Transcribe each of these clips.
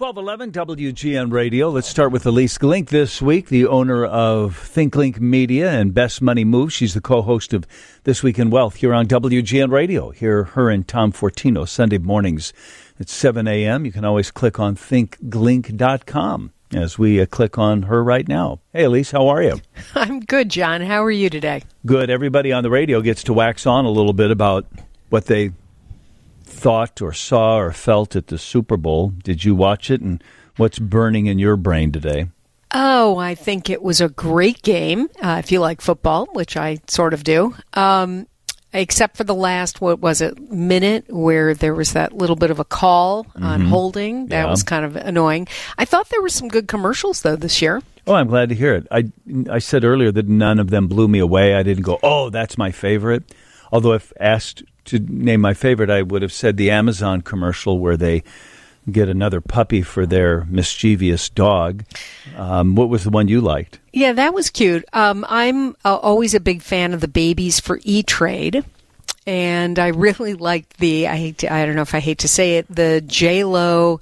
1211 WGN Radio. Let's start with Ilyce Glink this week, the owner of Think Glink Media and Best Money Moves. She's the co host of This Week in Wealth here on WGN Radio. Hear her and Tom Fortino Sunday mornings at 7 a.m. You can always click on thinkglink.com as we uh, click on her right now. Hey, Ilyce, how are you? I'm good, John. How are you today? Good. Everybody on the radio gets to wax on a little bit about what they thought or saw or felt at the Super Bowl. Did you watch it, and what's burning in your brain today? Oh, I think it was a great game. Uh, if you like football, which I sort of do, um, except for the last what was it minute where there was that little bit of a call mm-hmm. on holding. That yeah. was kind of annoying. I thought there were some good commercials though this year. Oh, I'm glad to hear it. I I said earlier that none of them blew me away. I didn't go, "Oh, that's my favorite." Although if asked to name my favorite, I would have said the Amazon commercial where they get another puppy for their mischievous dog. Um, what was the one you liked? Yeah, that was cute. Um, I'm uh, always a big fan of the babies for E Trade. And I really liked the I hate to, I don't know if I hate to say it the J Lo,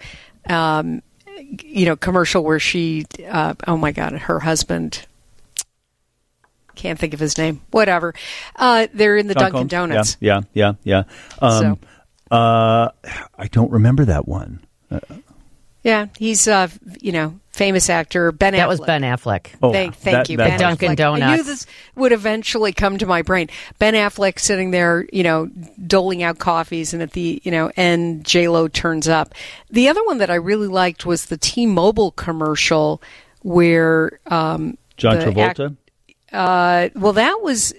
um, you know commercial where she uh, oh my god her husband can't think of his name. Whatever. Uh, they're in the Dunkin' Combs? Donuts. Yeah, yeah, yeah. yeah. Um, so. uh, I don't remember that one. Uh, yeah, he's uh, you know famous actor Ben. That Affleck. was Ben Affleck. Oh, thank, thank that, you, that Ben Dunkin' Donuts. I knew this would eventually come to my brain. Ben Affleck sitting there, you know, doling out coffees, and at the you know end, J Lo turns up. The other one that I really liked was the T-Mobile commercial where um, John Travolta. Uh, well, that was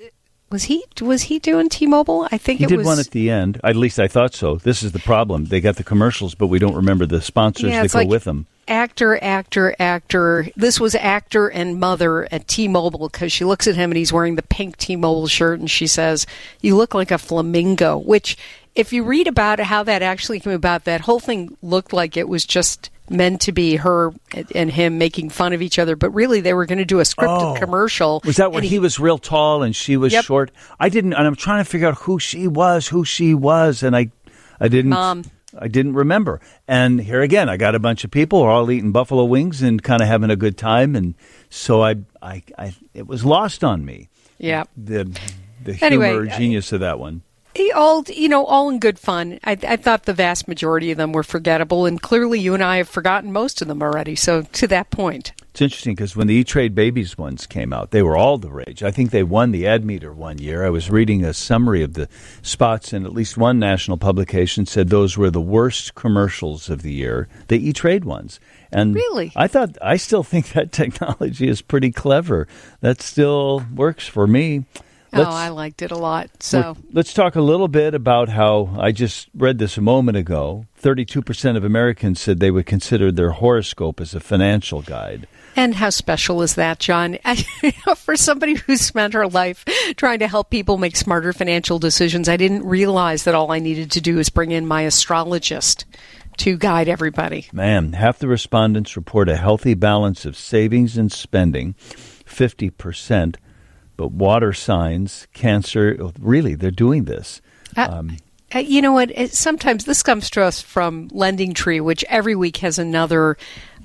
was he was he doing T-Mobile? I think he it did was one at the end. At least I thought so. This is the problem. They got the commercials, but we don't remember the sponsors yeah, that go like with them. Actor, actor, actor. This was actor and mother at T-Mobile because she looks at him and he's wearing the pink T-Mobile shirt and she says, "You look like a flamingo." Which, if you read about how that actually came about, that whole thing looked like it was just meant to be her and him making fun of each other, but really they were going to do a scripted oh. commercial. Was that where he, he, was real tall and she was yep. short? I didn't, and I'm trying to figure out who she was, who she was, and I, I didn't. Mom. I didn't remember. And here again, I got a bunch of people all eating buffalo wings and kind of having a good time, and so I, I, I it was lost on me. Yeah. The the humor anyway, genius I, of that one all you know, all in good fun. I, I, thought the vast majority of them were forgettable, and clearly you and I have forgotten most of them already. So to that point, it's interesting because when the E Trade Babies ones came out, they were all the rage. I think they won the ad meter one year. I was reading a summary of the spots, and at least one national publication said those were the worst commercials of the year, the E Trade ones. And really, I thought I still think that technology is pretty clever. That still works for me. Let's, oh, I liked it a lot. So let's talk a little bit about how I just read this a moment ago. 32% of Americans said they would consider their horoscope as a financial guide. And how special is that, John? For somebody who spent her life trying to help people make smarter financial decisions, I didn't realize that all I needed to do is bring in my astrologist to guide everybody. Man, half the respondents report a healthy balance of savings and spending, 50% but water signs, cancer, really, they're doing this. Uh, um, uh, you know what? It, sometimes this comes to us from Lending Tree, which every week has another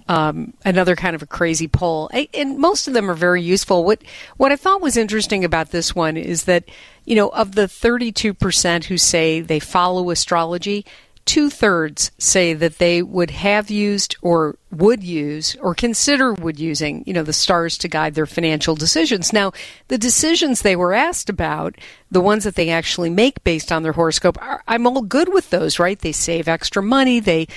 um, another kind of a crazy poll, I, and most of them are very useful. What what I thought was interesting about this one is that you know of the thirty two percent who say they follow astrology, two thirds say that they would have used or would use or consider would using, you know, the stars to guide their financial decisions. Now, the decisions they were asked about, the ones that they actually make based on their horoscope, are, I'm all good with those, right? They save extra money. They,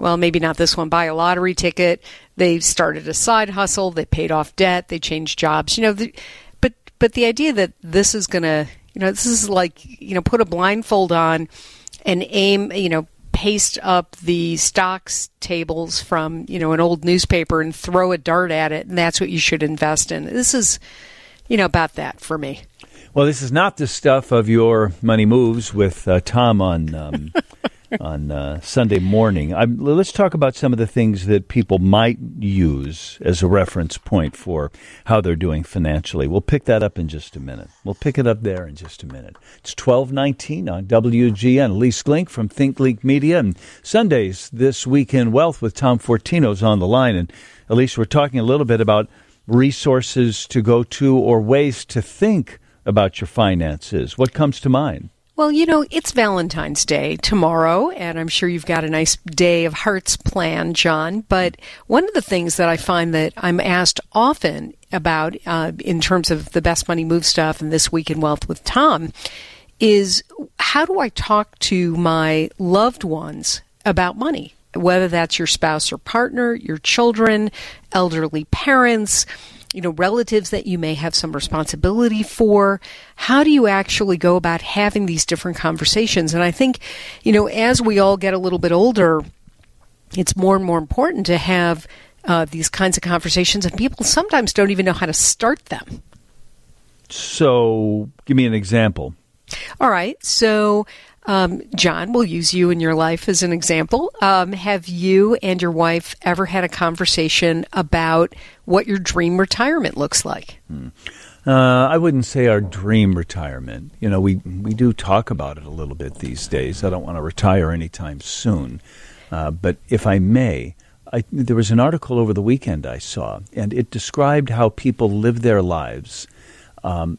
well, maybe not this one, buy a lottery ticket. They started a side hustle. They paid off debt. They changed jobs. You know, the, but, but the idea that this is going to, you know, this is like, you know, put a blindfold on and aim, you know, paste up the stocks tables from you know an old newspaper and throw a dart at it, and that's what you should invest in. This is, you know, about that for me. Well, this is not the stuff of your money moves with uh, Tom on um, on uh, Sunday morning. I'm, let's talk about some of the things that people might use as a reference point for how they're doing financially. We'll pick that up in just a minute. We'll pick it up there in just a minute. It's 1219 on WGN. Lee Sklink from Think Glink Media. And Sundays, this week in Wealth with Tom Fortino's on the line. And least we're talking a little bit about resources to go to or ways to think about your finances. What comes to mind? Well, you know, it's Valentine's Day tomorrow, and I'm sure you've got a nice day of hearts planned, John. But one of the things that I find that I'm asked often about uh, in terms of the best money move stuff and this week in wealth with Tom is how do I talk to my loved ones about money? Whether that's your spouse or partner, your children, elderly parents, you know, relatives that you may have some responsibility for. How do you actually go about having these different conversations? And I think, you know, as we all get a little bit older, it's more and more important to have uh, these kinds of conversations, and people sometimes don't even know how to start them. So, give me an example. All right. So, um, John, we'll use you and your life as an example. Um, have you and your wife ever had a conversation about what your dream retirement looks like? Hmm. Uh, I wouldn't say our dream retirement. You know, we we do talk about it a little bit these days. I don't want to retire anytime soon, uh, but if I may, I, there was an article over the weekend I saw, and it described how people live their lives, um,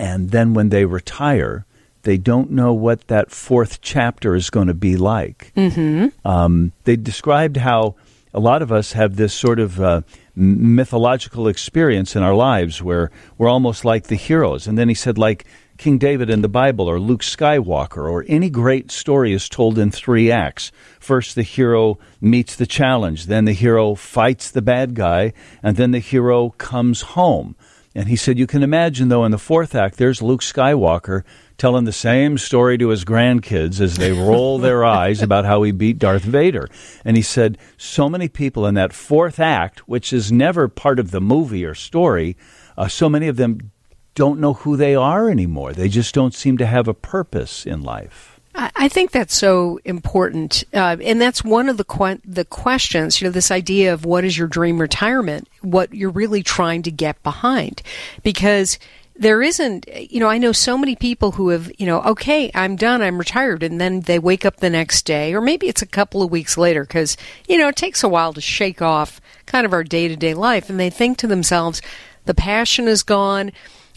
and then when they retire, they don't know what that fourth chapter is going to be like. Mm-hmm. Um, they described how a lot of us have this sort of uh, mythological experience in our lives where we're almost like the heroes. And then he said, like King David in the Bible or Luke Skywalker or any great story is told in three acts. First, the hero meets the challenge, then the hero fights the bad guy, and then the hero comes home. And he said, You can imagine, though, in the fourth act, there's Luke Skywalker telling the same story to his grandkids as they roll their eyes about how he beat Darth Vader. And he said, so many people in that fourth act, which is never part of the movie or story, uh, so many of them don't know who they are anymore. They just don't seem to have a purpose in life. I think that's so important, uh, and that's one of the que- the questions. You know, this idea of what is your dream retirement, what you're really trying to get behind, because there isn't, you know, I know so many people who have, you know, okay, I'm done, I'm retired, and then they wake up the next day, or maybe it's a couple of weeks later, because, you know, it takes a while to shake off kind of our day to day life, and they think to themselves, the passion is gone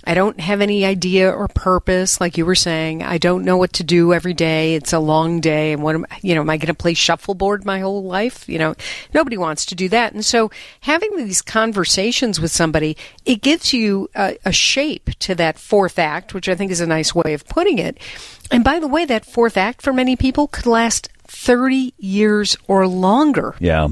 I don't have any idea or purpose, like you were saying. I don't know what to do every day. It's a long day, and what am you know? Am I going to play shuffleboard my whole life? You know, nobody wants to do that. And so, having these conversations with somebody, it gives you a, a shape to that fourth act, which I think is a nice way of putting it. And by the way, that fourth act for many people could last thirty years or longer. Yeah.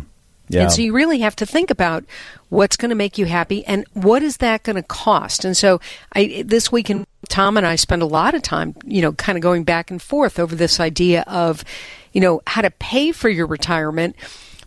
Yeah. And so you really have to think about what's going to make you happy and what is that going to cost. And so I this week in Tom and I spend a lot of time, you know, kind of going back and forth over this idea of, you know, how to pay for your retirement,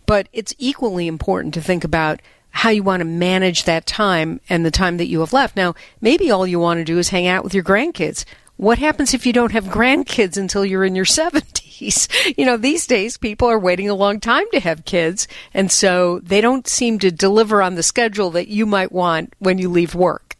but it's equally important to think about how you want to manage that time and the time that you have left. Now, maybe all you want to do is hang out with your grandkids. What happens if you don't have grandkids until you're in your 70s? You know, these days people are waiting a long time to have kids, and so they don't seem to deliver on the schedule that you might want when you leave work.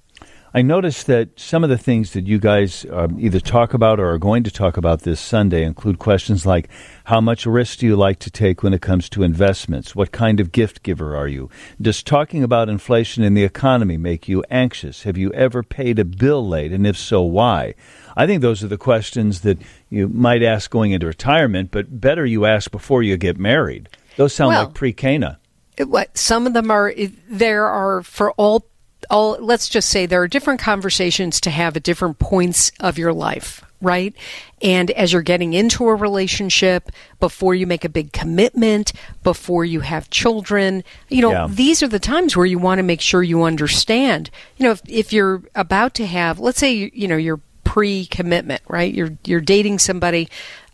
I noticed that some of the things that you guys um, either talk about or are going to talk about this Sunday include questions like how much risk do you like to take when it comes to investments? What kind of gift giver are you? Does talking about inflation in the economy make you anxious? Have you ever paid a bill late? And if so, why? I think those are the questions that you might ask going into retirement, but better you ask before you get married. Those sound well, like pre-Cana. What some of them are there are for all all let's just say there are different conversations to have at different points of your life right? And as you're getting into a relationship, before you make a big commitment, before you have children, you know, yeah. these are the times where you want to make sure you understand. You know, if, if you're about to have, let's say, you, you know, you're pre-commitment, right? You're you're dating somebody,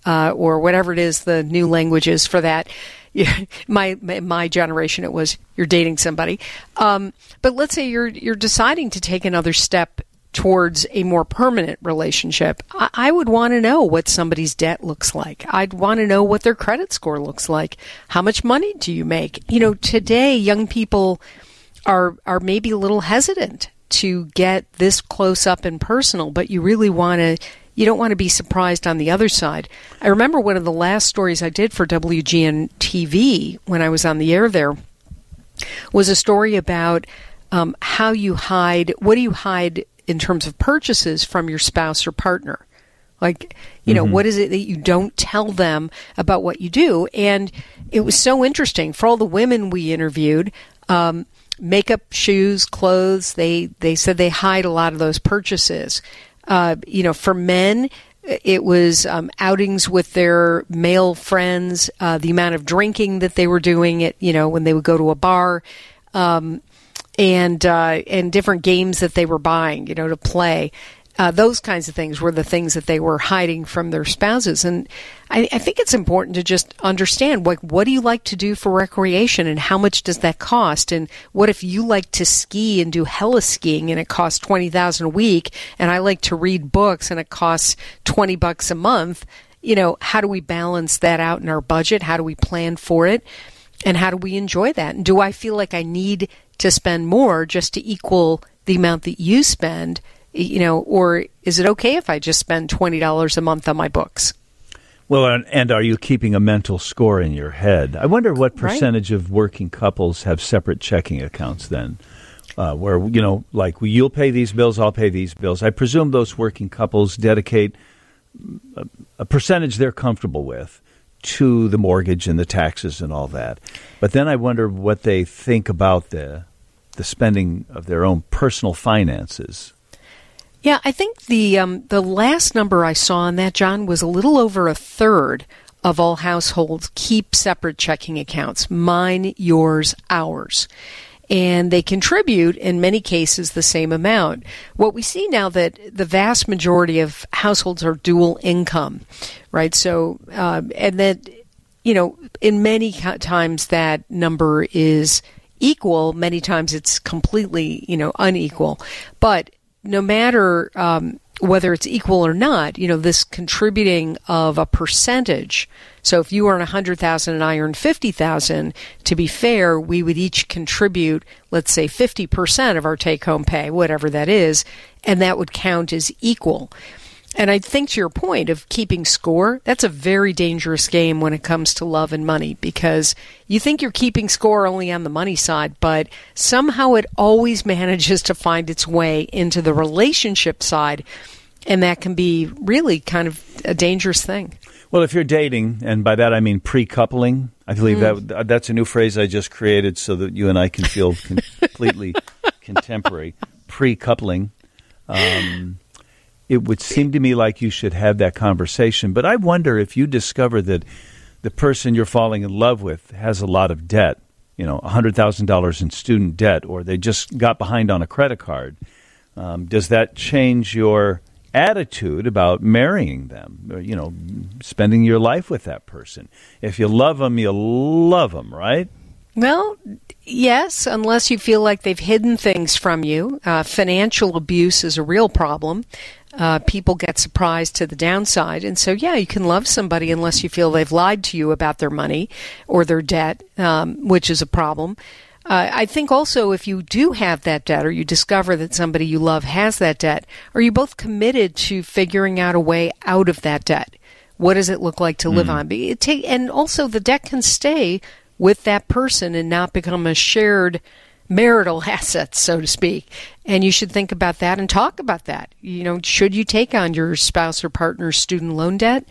uh, or whatever it is the new language is for that. my my generation, it was you're dating somebody. Um, but let's say you're you're deciding to take another step towards a more permanent relationship, I, I would want to know what somebody's debt looks like. I'd want to know what their credit score looks like. How much money do you make? You know, today young people are are maybe a little hesitant to get this close up and personal, but you really want to you don't want to be surprised on the other side. I remember one of the last stories I did for WGN TV when I was on the air there was a story about um, how you hide what do you hide in terms of purchases from your spouse or partner like you know mm-hmm. what is it that you don't tell them about what you do and it was so interesting for all the women we interviewed um, makeup shoes clothes they they said they hide a lot of those purchases uh, you know for men it was um, outings with their male friends, uh, the amount of drinking that they were doing. It, you know, when they would go to a bar, um, and uh, and different games that they were buying, you know, to play. Uh, those kinds of things were the things that they were hiding from their spouses. And I, I, think it's important to just understand, like, what do you like to do for recreation and how much does that cost? And what if you like to ski and do heli skiing and it costs 20000 a week and I like to read books and it costs 20 bucks a month? You know, how do we balance that out in our budget? How do we plan for it? And how do we enjoy that? And do I feel like I need to spend more just to equal the amount that you spend? You know, or is it okay if I just spend $20 a month on my books? Well, and, and are you keeping a mental score in your head? I wonder what percentage right. of working couples have separate checking accounts then, uh, where, you know, like you'll pay these bills, I'll pay these bills. I presume those working couples dedicate a, a percentage they're comfortable with to the mortgage and the taxes and all that. But then I wonder what they think about the the spending of their own personal finances yeah, I think the um, the last number I saw on that, John, was a little over a third of all households keep separate checking accounts. Mine, yours, ours. And they contribute in many cases the same amount. What we see now that the vast majority of households are dual income, right? So, uh, and that, you know, in many times that number is equal. Many times it's completely, you know, unequal. But no matter um, whether it's equal or not, you know, this contributing of a percentage. So if you earn a hundred thousand and I earn fifty thousand, to be fair, we would each contribute, let's say, fifty percent of our take-home pay, whatever that is, and that would count as equal. And I think to your point of keeping score, that's a very dangerous game when it comes to love and money because you think you're keeping score only on the money side, but somehow it always manages to find its way into the relationship side. And that can be really kind of a dangerous thing. Well, if you're dating, and by that I mean pre-coupling, I believe mm. that that's a new phrase I just created so that you and I can feel completely contemporary. Pre-coupling. Um, it would seem to me like you should have that conversation. But I wonder if you discover that the person you're falling in love with has a lot of debt, you know, $100,000 in student debt, or they just got behind on a credit card. Um, does that change your attitude about marrying them, or, you know, spending your life with that person? If you love them, you love them, right? Well, yes, unless you feel like they've hidden things from you. Uh, financial abuse is a real problem uh, people get surprised to the downside. And so, yeah, you can love somebody unless you feel they've lied to you about their money or their debt, um, which is a problem. Uh, I think also if you do have that debt or you discover that somebody you love has that debt, are you both committed to figuring out a way out of that debt? What does it look like to live mm. on? It take, and also the debt can stay with that person and not become a shared marital assets, so to speak. And you should think about that and talk about that. You know, should you take on your spouse or partner's student loan debt?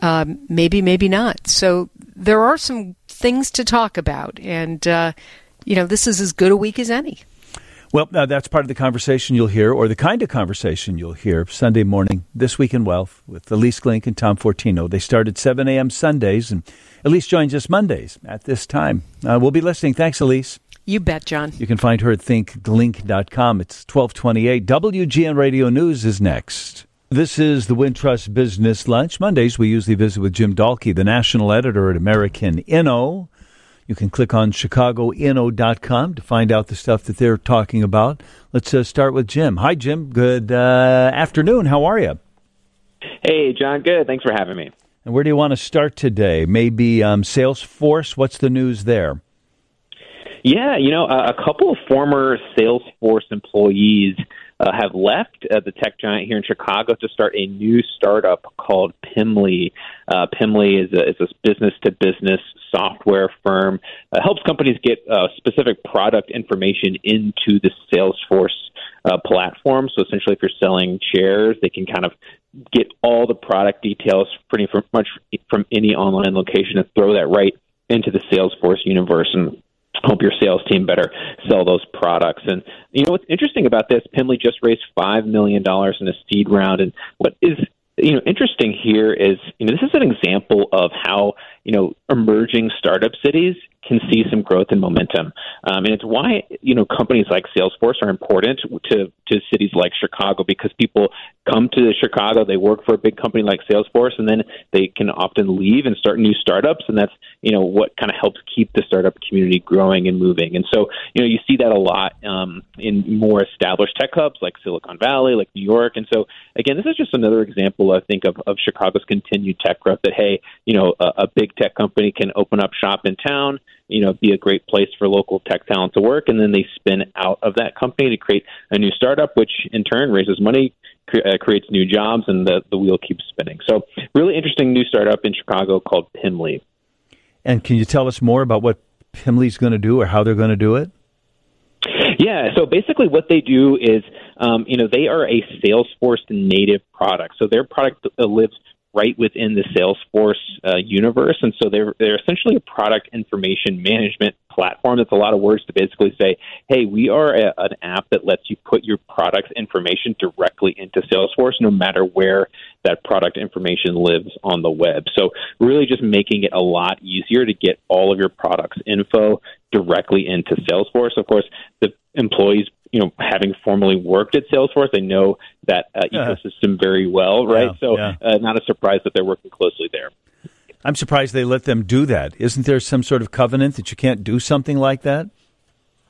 Um, maybe, maybe not. So there are some things to talk about. And, uh, you know, this is as good a week as any. Well, uh, that's part of the conversation you'll hear, or the kind of conversation you'll hear Sunday morning, This Week in Wealth, with Ilyce Glink and Tom Fortino. They start at 7 a.m. Sundays, and Ilyce joins us Mondays at this time. Uh, we'll be listening. Thanks, Ilyce. You bet, John. You can find her at thinkglink.com. It's 1228. WGN Radio News is next. This is the Wintrust Business Lunch. Mondays, we usually visit with Jim Dallke, the national editor at American Inno, You can click on chicagoinno.com to find out the stuff that they're talking about. Let's uh, start with Jim. Hi, Jim. Good uh, afternoon. How are you? Hey, John. Good. Thanks for having me. And where do you want to start today? Maybe um, Salesforce. What's the news there? Yeah, you know, a, couple of former Salesforce employees uh, have left uh, the tech giant here in Chicago to start a new startup called Pimly. Uh, Pimly is a, is a business to business software firm. Uh, helps companies get uh, specific product information into the Salesforce uh, platform. So essentially, if you're selling chairs, they can kind of get all the product details pretty much from any online location and throw that right into the Salesforce universe and help your sales team better sell those products. And you know what's interesting about this? Pimly just raised five million dollars in a seed round, and what is you know interesting here is you know this is an example of how you know emerging startup cities can see some growth and momentum. Um, and it's why you know companies like Salesforce are important to to cities like Chicago because people come to Chicago, they work for a big company like Salesforce, and then they can often leave and start new startups, and that's you know what kind of helps keep the startup community growing and moving. And so you know you see that a lot um, in more established tech hubs like Silicon Valley, like New York. And so again, this is just another example, I think, of, of Chicago's continued tech growth. That hey, you know, a, a big tech company can open up shop in town you know, be a great place for local tech talent to work, and then they spin out of that company to create a new startup, which in turn raises money, cre- uh, creates new jobs, and the the wheel keeps spinning. So, really interesting new startup in Chicago called Pimly. And can you tell us more about what Pimly's going to do or how they're going to do it? Yeah, so basically what they do is, um, you know, they are a Salesforce native product. So their product lives right within the Salesforce uh, universe, and so they're they're essentially a product information management platform. That's a lot of words to basically say, hey, we are a, an app that lets you put your product information directly into Salesforce, no matter where that product information lives on the web. So really, just making it a lot easier to get all of your products info directly into Salesforce. Of course, the employees you know, having formerly worked at Salesforce, they know that uh, ecosystem very well, right? Yeah, so, yeah. Uh, not a surprise that they're working closely there. I'm surprised they let them do that. Isn't there some sort of covenant that you can't do something like that?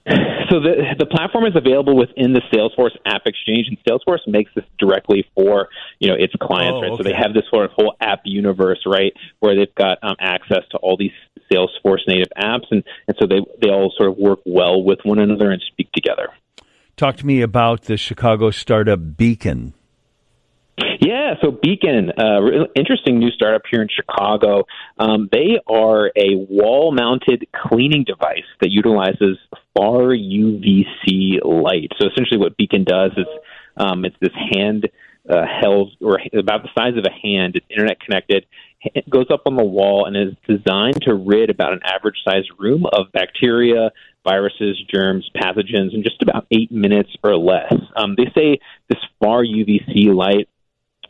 So the the platform is available within the Salesforce App Exchange, and Salesforce makes this directly for you know its clients, oh, right? okay. So they have this sort of whole app universe, right, where they've got um, access to all these Salesforce native apps, and and so they they all sort of work well with one another and speak together. Talk to me about the Chicago startup Beacon. Yeah, so Beacon, uh, really interesting new startup here in Chicago. Um, they are a wall-mounted cleaning device that utilizes far UVC light. So essentially, what Beacon does is um, it's this hand uh, held or about the size of a hand. It's internet connected. It goes up on the wall and is designed to rid about an average sized room of bacteria, viruses, germs, pathogens in just about eight minutes or less. Um, they say this far UVC light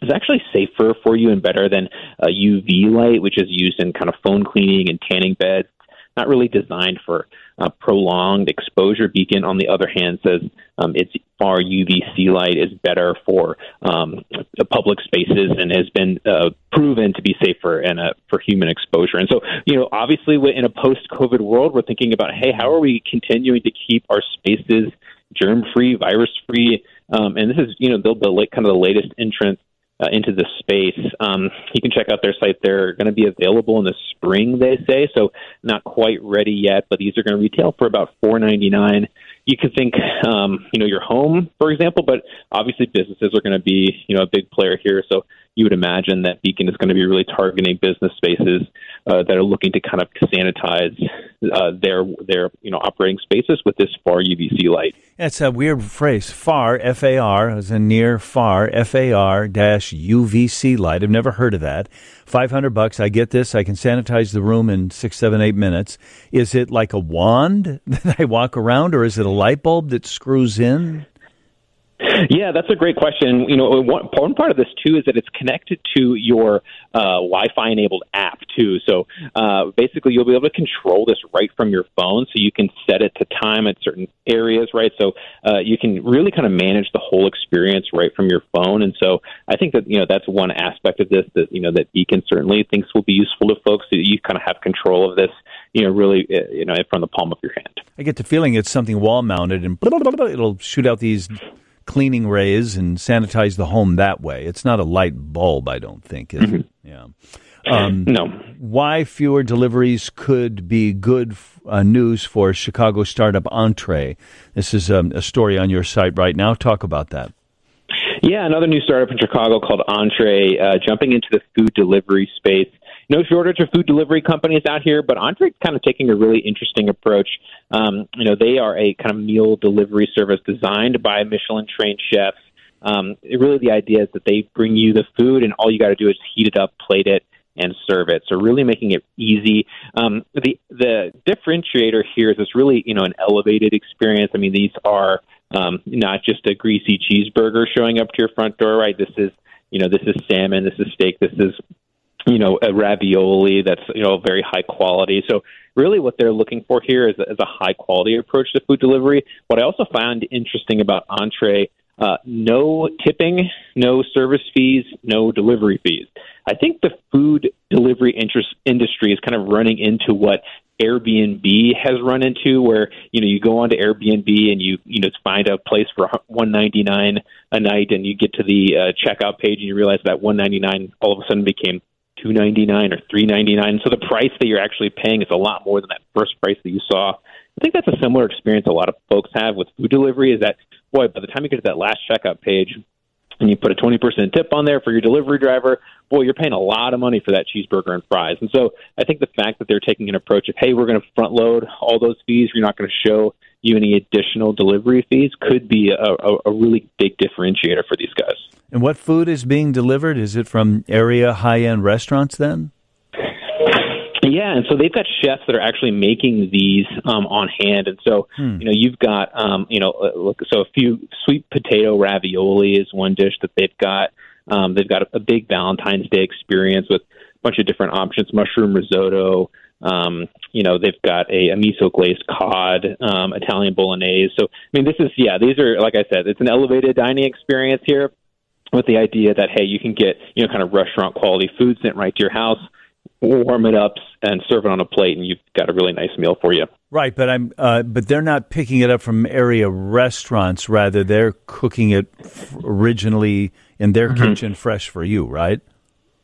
is actually safer for you and better than uh, UV light, which is used in kind of phone cleaning and tanning beds. Not really designed for uh, prolonged exposure. Beacon, on the other hand, says um, its far UVC light is better for um, public spaces and has been uh, proven to be safer and uh, for human exposure. And so, you know, obviously, in a post-COVID world, we're thinking about, hey, how are we continuing to keep our spaces germ-free, virus-free? Um, and this is, you know, they'll the, the kind of the latest entrant uh, into the space. Um, you can check out their site. They're going to be available in the spring, they say. So not quite ready yet, but these are going to retail for about four ninety nine. You can think, um, you know, your home, for example, but obviously businesses are going to be, you know, a big player here. So you would imagine that Beacon is going to be really targeting business spaces uh, that are looking to kind of sanitize uh, their their you know operating spaces with this far UVC light. It's a weird phrase, far F A R, as in near far F A R dash UVC light. I've never heard of that. Five hundred bucks. I get this. I can sanitize the room in six, seven, eight minutes. Is it like a wand that I walk around, or is it a light bulb that screws in? Yeah, that's a great question. You know, one, part of this too is that it's connected to your uh, Wi-Fi enabled app too. So uh, basically, you'll be able to control this right from your phone. So you can set it to time at certain areas, right? So uh, you can really kind of manage the whole experience right from your phone. And so I think that you know that's one aspect of this that you know that Beacon certainly thinks will be useful to folks. That you kind of have control of this you know, really, uh, you know, from the palm of your hand. I get the feeling it's something wall mounted and blah, blah, blah, it'll shoot out these cleaning rays and sanitize the home that way. It's not a light bulb, I don't think. Is mm-hmm. it? Yeah. Um, no. Why fewer deliveries could be good uh, news for Chicago startup Entree. This is um, a story on your site right now. Talk about that. Yeah, another new startup in Chicago called Entree, uh, jumping into the food delivery space. No shortage of food delivery companies out here, but Entree is kind of taking a really interesting approach. Um, you know, they are a kind of meal delivery service designed by Michelin trained chefs. Um, really, the idea is that they bring you the food, and all you got to do is heat it up, plate it, and serve it. So really making it easy. Um, the the differentiator here is it's really you know an elevated experience. I mean these are um, not just a greasy cheeseburger showing up to your front door, right? This is you know this is salmon, this is steak, this is you know a ravioli that's you know very high quality. So really what they're looking for here is is a high quality approach to food delivery. What I also found interesting about Entree uh, no tipping, no service fees, no delivery fees. I think the food delivery interest industry is kind of running into what Airbnb has run into, where you know you go onto Airbnb and you you know find a place for one ninety nine a night, and you get to the uh, checkout page and you realize that one ninety nine all of a sudden became two ninety nine or three ninety nine. So the price that you're actually paying is a lot more than that first price that you saw. I think that's a similar experience a lot of folks have with food delivery. Is that boy, by the time you get to that last checkout page and you put a 20% tip on there for your delivery driver, boy, you're paying a lot of money for that cheeseburger and fries. And so I think the fact that they're taking an approach of, hey, we're going to front load all those fees, we're not going to show you any additional delivery fees could be a, a, a really big differentiator for these guys. And what food is being delivered? Is it from area high end restaurants then? Yeah, and so they've got chefs that are actually making these um, on hand, and so hmm. you know you've got um, you know uh, look so a few sweet potato ravioli is one dish that they've got. Um, they've got a, a big Valentine's Day experience with a bunch of different options, mushroom risotto. Um, you know they've got a, a miso glazed cod, um, Italian bolognese. So I mean this is yeah these are like I said it's an elevated dining experience here with the idea that hey you can get you know kind of restaurant quality food sent right to your house warm it up and serve it on a plate, and you've got a really nice meal for you. Right, but I'm uh, but they're not picking it up from area restaurants. Rather, they're cooking it originally in their mm-hmm. kitchen, fresh for you. Right?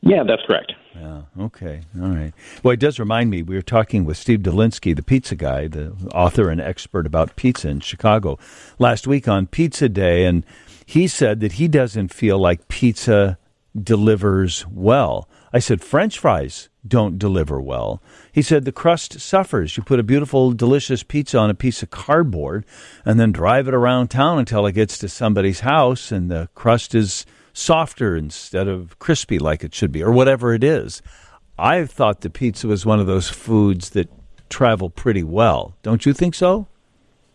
Yeah, that's correct. Yeah. Okay. All right. Well, it does remind me. We were talking with Steve Dolinsky, the pizza guy, the author and expert about pizza in Chicago, last week on Pizza Day, and he said that he doesn't feel like pizza delivers well. I said, French fries don't deliver well. He said, the crust suffers. You put a beautiful, delicious pizza on a piece of cardboard and then drive it around town until it gets to somebody's house and the crust is softer instead of crispy like it should be, or whatever it is. I thought the pizza was one of those foods that travel pretty well. Don't you think so?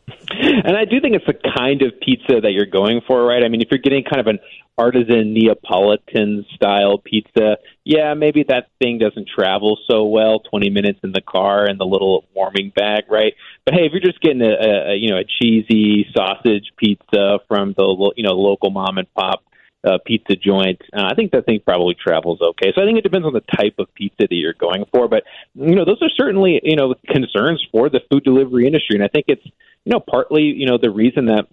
And I do think it's the kind of pizza that you're going for, right? I mean, if you're getting kind of an artisan Neapolitan style pizza, yeah, maybe that thing doesn't travel so well. Twenty minutes in the car and the little warming bag, right? But hey, if you're just getting a, a you know a cheesy sausage pizza from the you know local mom and pop uh, pizza joint, uh, I think that thing probably travels okay. So I think it depends on the type of pizza that you're going for. But you know, those are certainly you know concerns for the food delivery industry, and I think it's you know partly you know the reason that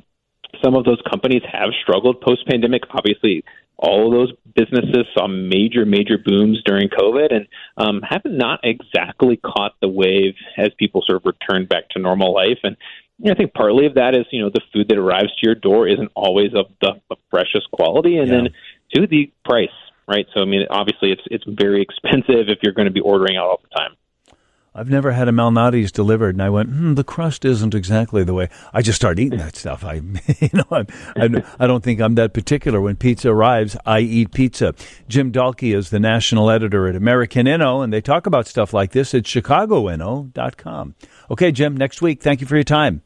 some of those companies have struggled post pandemic. Obviously, all of those businesses saw major, major booms during COVID and um, have not exactly caught the wave as people sort of return back to normal life. And I think partly of that is, you know, the food that arrives to your door isn't always of the, the freshest quality, and yeah. then to the price, right? So, I mean, obviously, it's it's very expensive if you're going to be ordering out all the time. I've never had a Malnati's delivered, and I went, hmm, the crust isn't exactly the way. I just started eating that stuff. I, you know, I'm, I'm, I do not think I'm that particular. When pizza arrives, I eat pizza. Jim Dallke is the national editor at American Inno, and they talk about stuff like this at ChicagoInno.com. Okay, Jim, next week. Thank you for your time.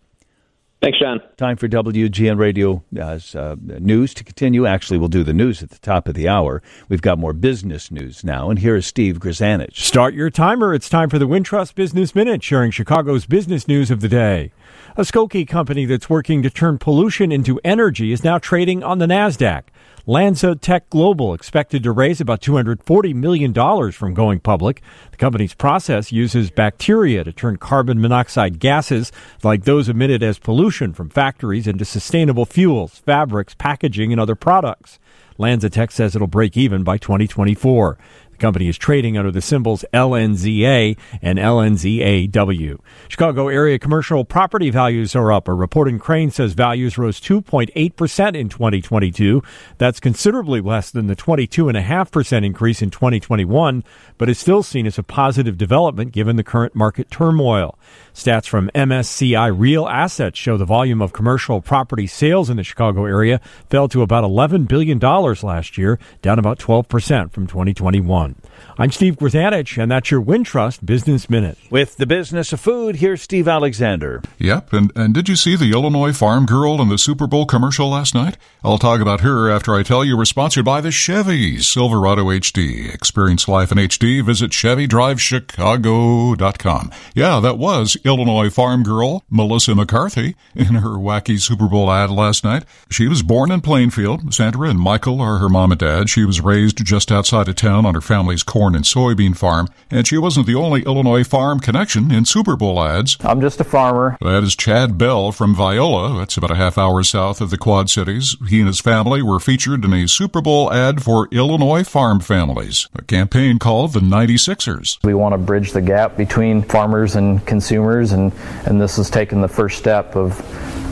Thanks, John. Time for WGN Radio uh, news to continue. Actually, we'll do the news at the top of the hour. We've got more business news now, and here is Steve Grzanich. Start your timer. It's time for the Wintrust Business Minute, sharing Chicago's business news of the day. A Skokie company that's working to turn pollution into energy is now trading on the NASDAQ. LanzaTech Global expected to raise about $240 million from going public. The company's process uses bacteria to turn carbon monoxide gases like those emitted as pollution from factories into sustainable fuels, fabrics, packaging, and other products. LanzaTech says it'll break even by 2024. Company is trading under the symbols LNZA and LNZAW. Chicago area commercial property values are up. A report in Crain says values rose 2.8% in 2022. That's considerably less than the 22.5% increase in 2021, but is still seen as a positive development given the current market turmoil. Stats from MSCI Real Assets show the volume of commercial property sales in the Chicago area fell to about $11 billion last year, down about 12% from 2021. I'm Steve Grzanich, and that's your Wintrust Business Minute. With the business of food, here's Steve Alexander. Yep, and, and did you see the Illinois farm girl in the Super Bowl commercial last night? I'll talk about her after I tell you we're sponsored by the Chevy Silverado HD. Experience life in HD. Visit ChevyDriveChicago.com. Yeah, that was Illinois farm girl Melissa McCarthy in her wacky Super Bowl ad last night. She was born in Plainfield. Sandra and Michael are her mom and dad. She was raised just outside of town on her family's corn and soybean farm, and she wasn't the only Illinois farm connection in Super Bowl ads. I'm just a farmer. That is Chad Bell from Viola. That's about a half hour south of the Quad Cities. He and his family were featured in a Super Bowl ad for Illinois farm families, a campaign called the 96ers. We want to bridge the gap between farmers and consumers, and, and this has taken the first step of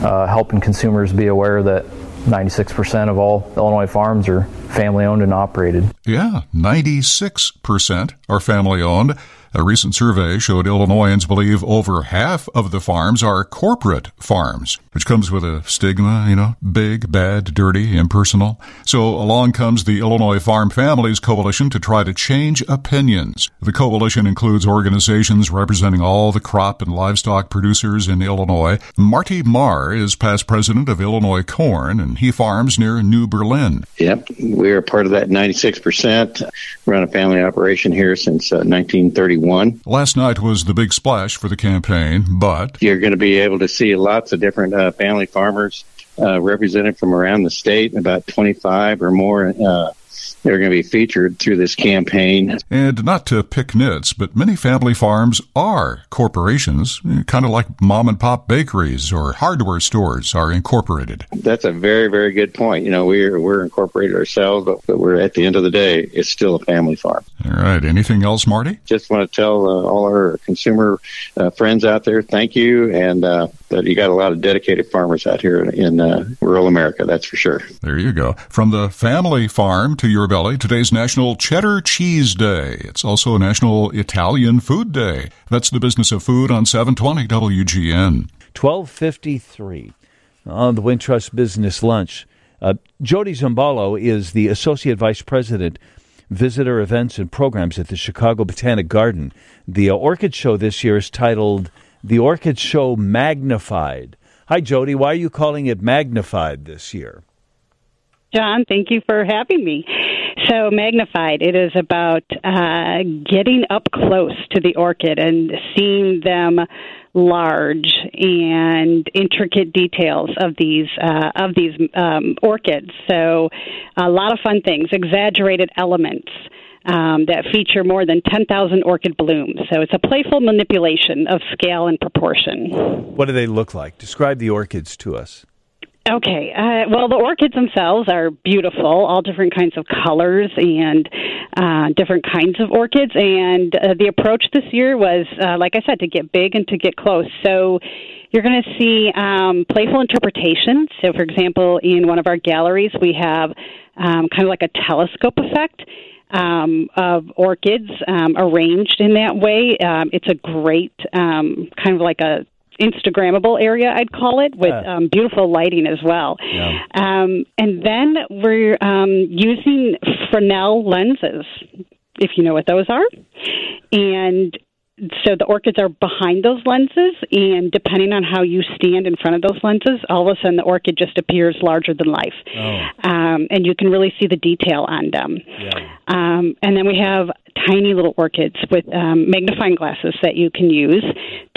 uh, helping consumers be aware that 96% of all Illinois farms are family owned and operated. Yeah, 96% are family owned. A recent survey showed Illinoisans believe over half of the farms are corporate farms, which comes with a stigma, you know, big, bad, dirty, impersonal. So along comes the Illinois Farm Families Coalition to try to change opinions. The coalition includes organizations representing all the crop and livestock producers in Illinois. Marty Marr is past president of Illinois Corn, and he farms near New Berlin. Yep, we're part of that 96%. Run a family operation here since uh, 1931. Last night was the big splash for the campaign, but you're going to be able to see lots of different uh, family farmers uh, represented from around the state, about 25 or more uh, they're going to be featured through this campaign. And not to pick nits, but many family farms are corporations, kind of like mom and pop bakeries or hardware stores are incorporated. That's a very, very good point. You know, we're, we're incorporated ourselves, but, but we're at the end of the day, it's still a family farm. All right. Anything else, Marty? Just want to tell uh, all our consumer uh, friends out there, thank you. And uh, that you got a lot of dedicated farmers out here in uh, rural America, that's for sure. There you go. From the family farm to your belly, today's National Cheddar Cheese Day. It's also National Italian Food Day. That's the business of food on 720 WGN. 1253 on the Wintrust Business Lunch. Uh, Jody Zombolo is the Associate Vice President, Visitor Events and Programs at the Chicago Botanic Garden. The uh, Orchid Show this year is titled The Orchid Show Magnified. Hi, Jody. Why are you calling it magnified this year? John, thank you for having me. So, Magnified, it is about uh, getting up close to the orchid and seeing them large and intricate details of these uh, of these um, orchids. So, a lot of fun things, exaggerated elements. Um, that feature more than 10,000 orchid blooms. So it's a playful manipulation of scale and proportion. What do they look like? Describe the orchids to us. Okay. Uh, well, the orchids themselves are beautiful, all different kinds of colors and uh, different kinds of orchids. And uh, the approach this year was, uh, like I said, to get big and to get close. So you're going to see um, playful interpretation. So, for example, in one of our galleries, we have um, kind of like a telescope effect. Um, of orchids um, arranged in that way. Um, it's a great um, kind of like a Instagrammable area, I'd call it, with yeah. um, beautiful lighting as well. Yeah. Um, and then we're um, using Fresnel lenses, if you know what those are. And so the orchids are behind those lenses, and depending on how you stand in front of those lenses, all of a sudden the orchid just appears larger than life, oh. um, and you can really see the detail on them. Yeah. Um, and then we have tiny little orchids with um, magnifying glasses that you can use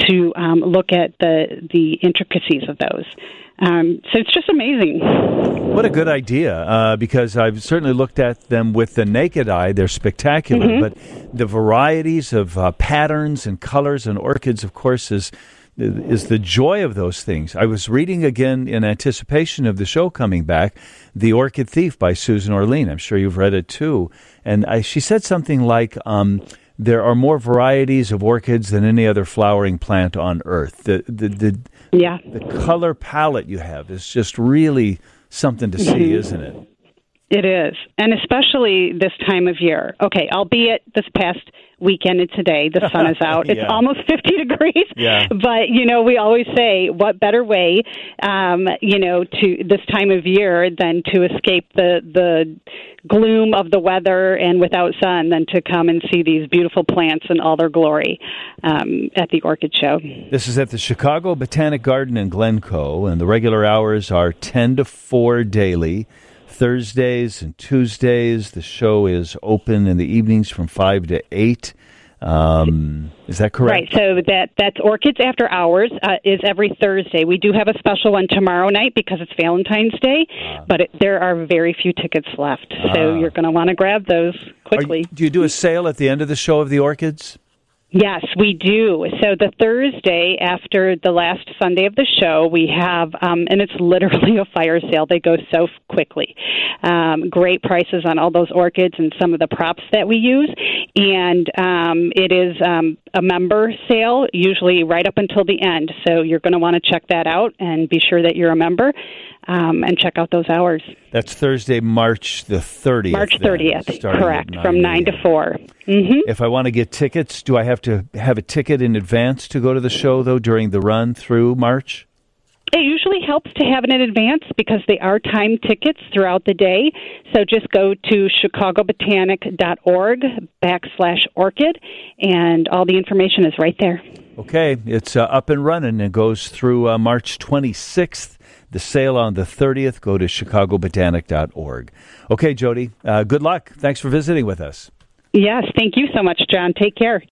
to um, look at the the intricacies of those. Um, so it's just amazing. What a good idea! Uh, because I've certainly looked at them with the naked eye; they're spectacular. Mm-hmm. But the varieties of uh, patterns and colors and orchids, of course, is is the joy of those things. I was reading again in anticipation of the show coming back, "The Orchid Thief" by Susan Orlean. I'm sure you've read it too, and I, she said something like. Um, there are more varieties of orchids than any other flowering plant on earth. The the the, Yeah. the color palette you have is just really something to see, Mm-hmm. isn't it? It is, and especially this time of year. Okay, albeit this past weekend and today the sun is out. It's Yeah. almost 50 degrees. Yeah. But you know, we always say, what better way, um, you know, to this time of year than to escape the the gloom of the weather and without sun than to come and see these beautiful plants in all their glory um, at the orchid show. This is at the Chicago Botanic Garden in Glencoe, and the regular hours are 10 to 4 daily. Thursdays and Tuesdays, the show is open in the evenings from 5 to 8. Um, is that correct? Right. So that that's Orchids After Hours uh, is every Thursday. We do have a special one tomorrow night because it's Valentine's Day, Ah. but it, there are very few tickets left. So you're going to want to grab those quickly. you- do you do a sale at the end of the show of the orchids? Yes, we do. So the Thursday after the last Sunday of the show, we have, um, and it's literally a fire sale. They go so quickly. Um, great prices on all those orchids and some of the props that we use. And um, it is um, a member sale, usually right up until the end. So you're going to want to check that out and be sure that you're a member um, and check out those hours. That's Thursday, March the 30th. March then, 30th, starting at correct, from 9 to 4. Mm-hmm. If I want to get tickets, do I have to have a ticket in advance to go to the show, though, during the run through March? It usually helps to have it in advance because they are timed tickets throughout the day. So just go to chicagobotanic.org backslash orchid, and all the information is right there. Okay, it's uh, up and running and goes through uh, March 26th. The sale on the 30th. Go to chicagobotanic.org. Okay, Jody, uh, good luck. Thanks for visiting with us. Yes, thank you so much, John. Take care.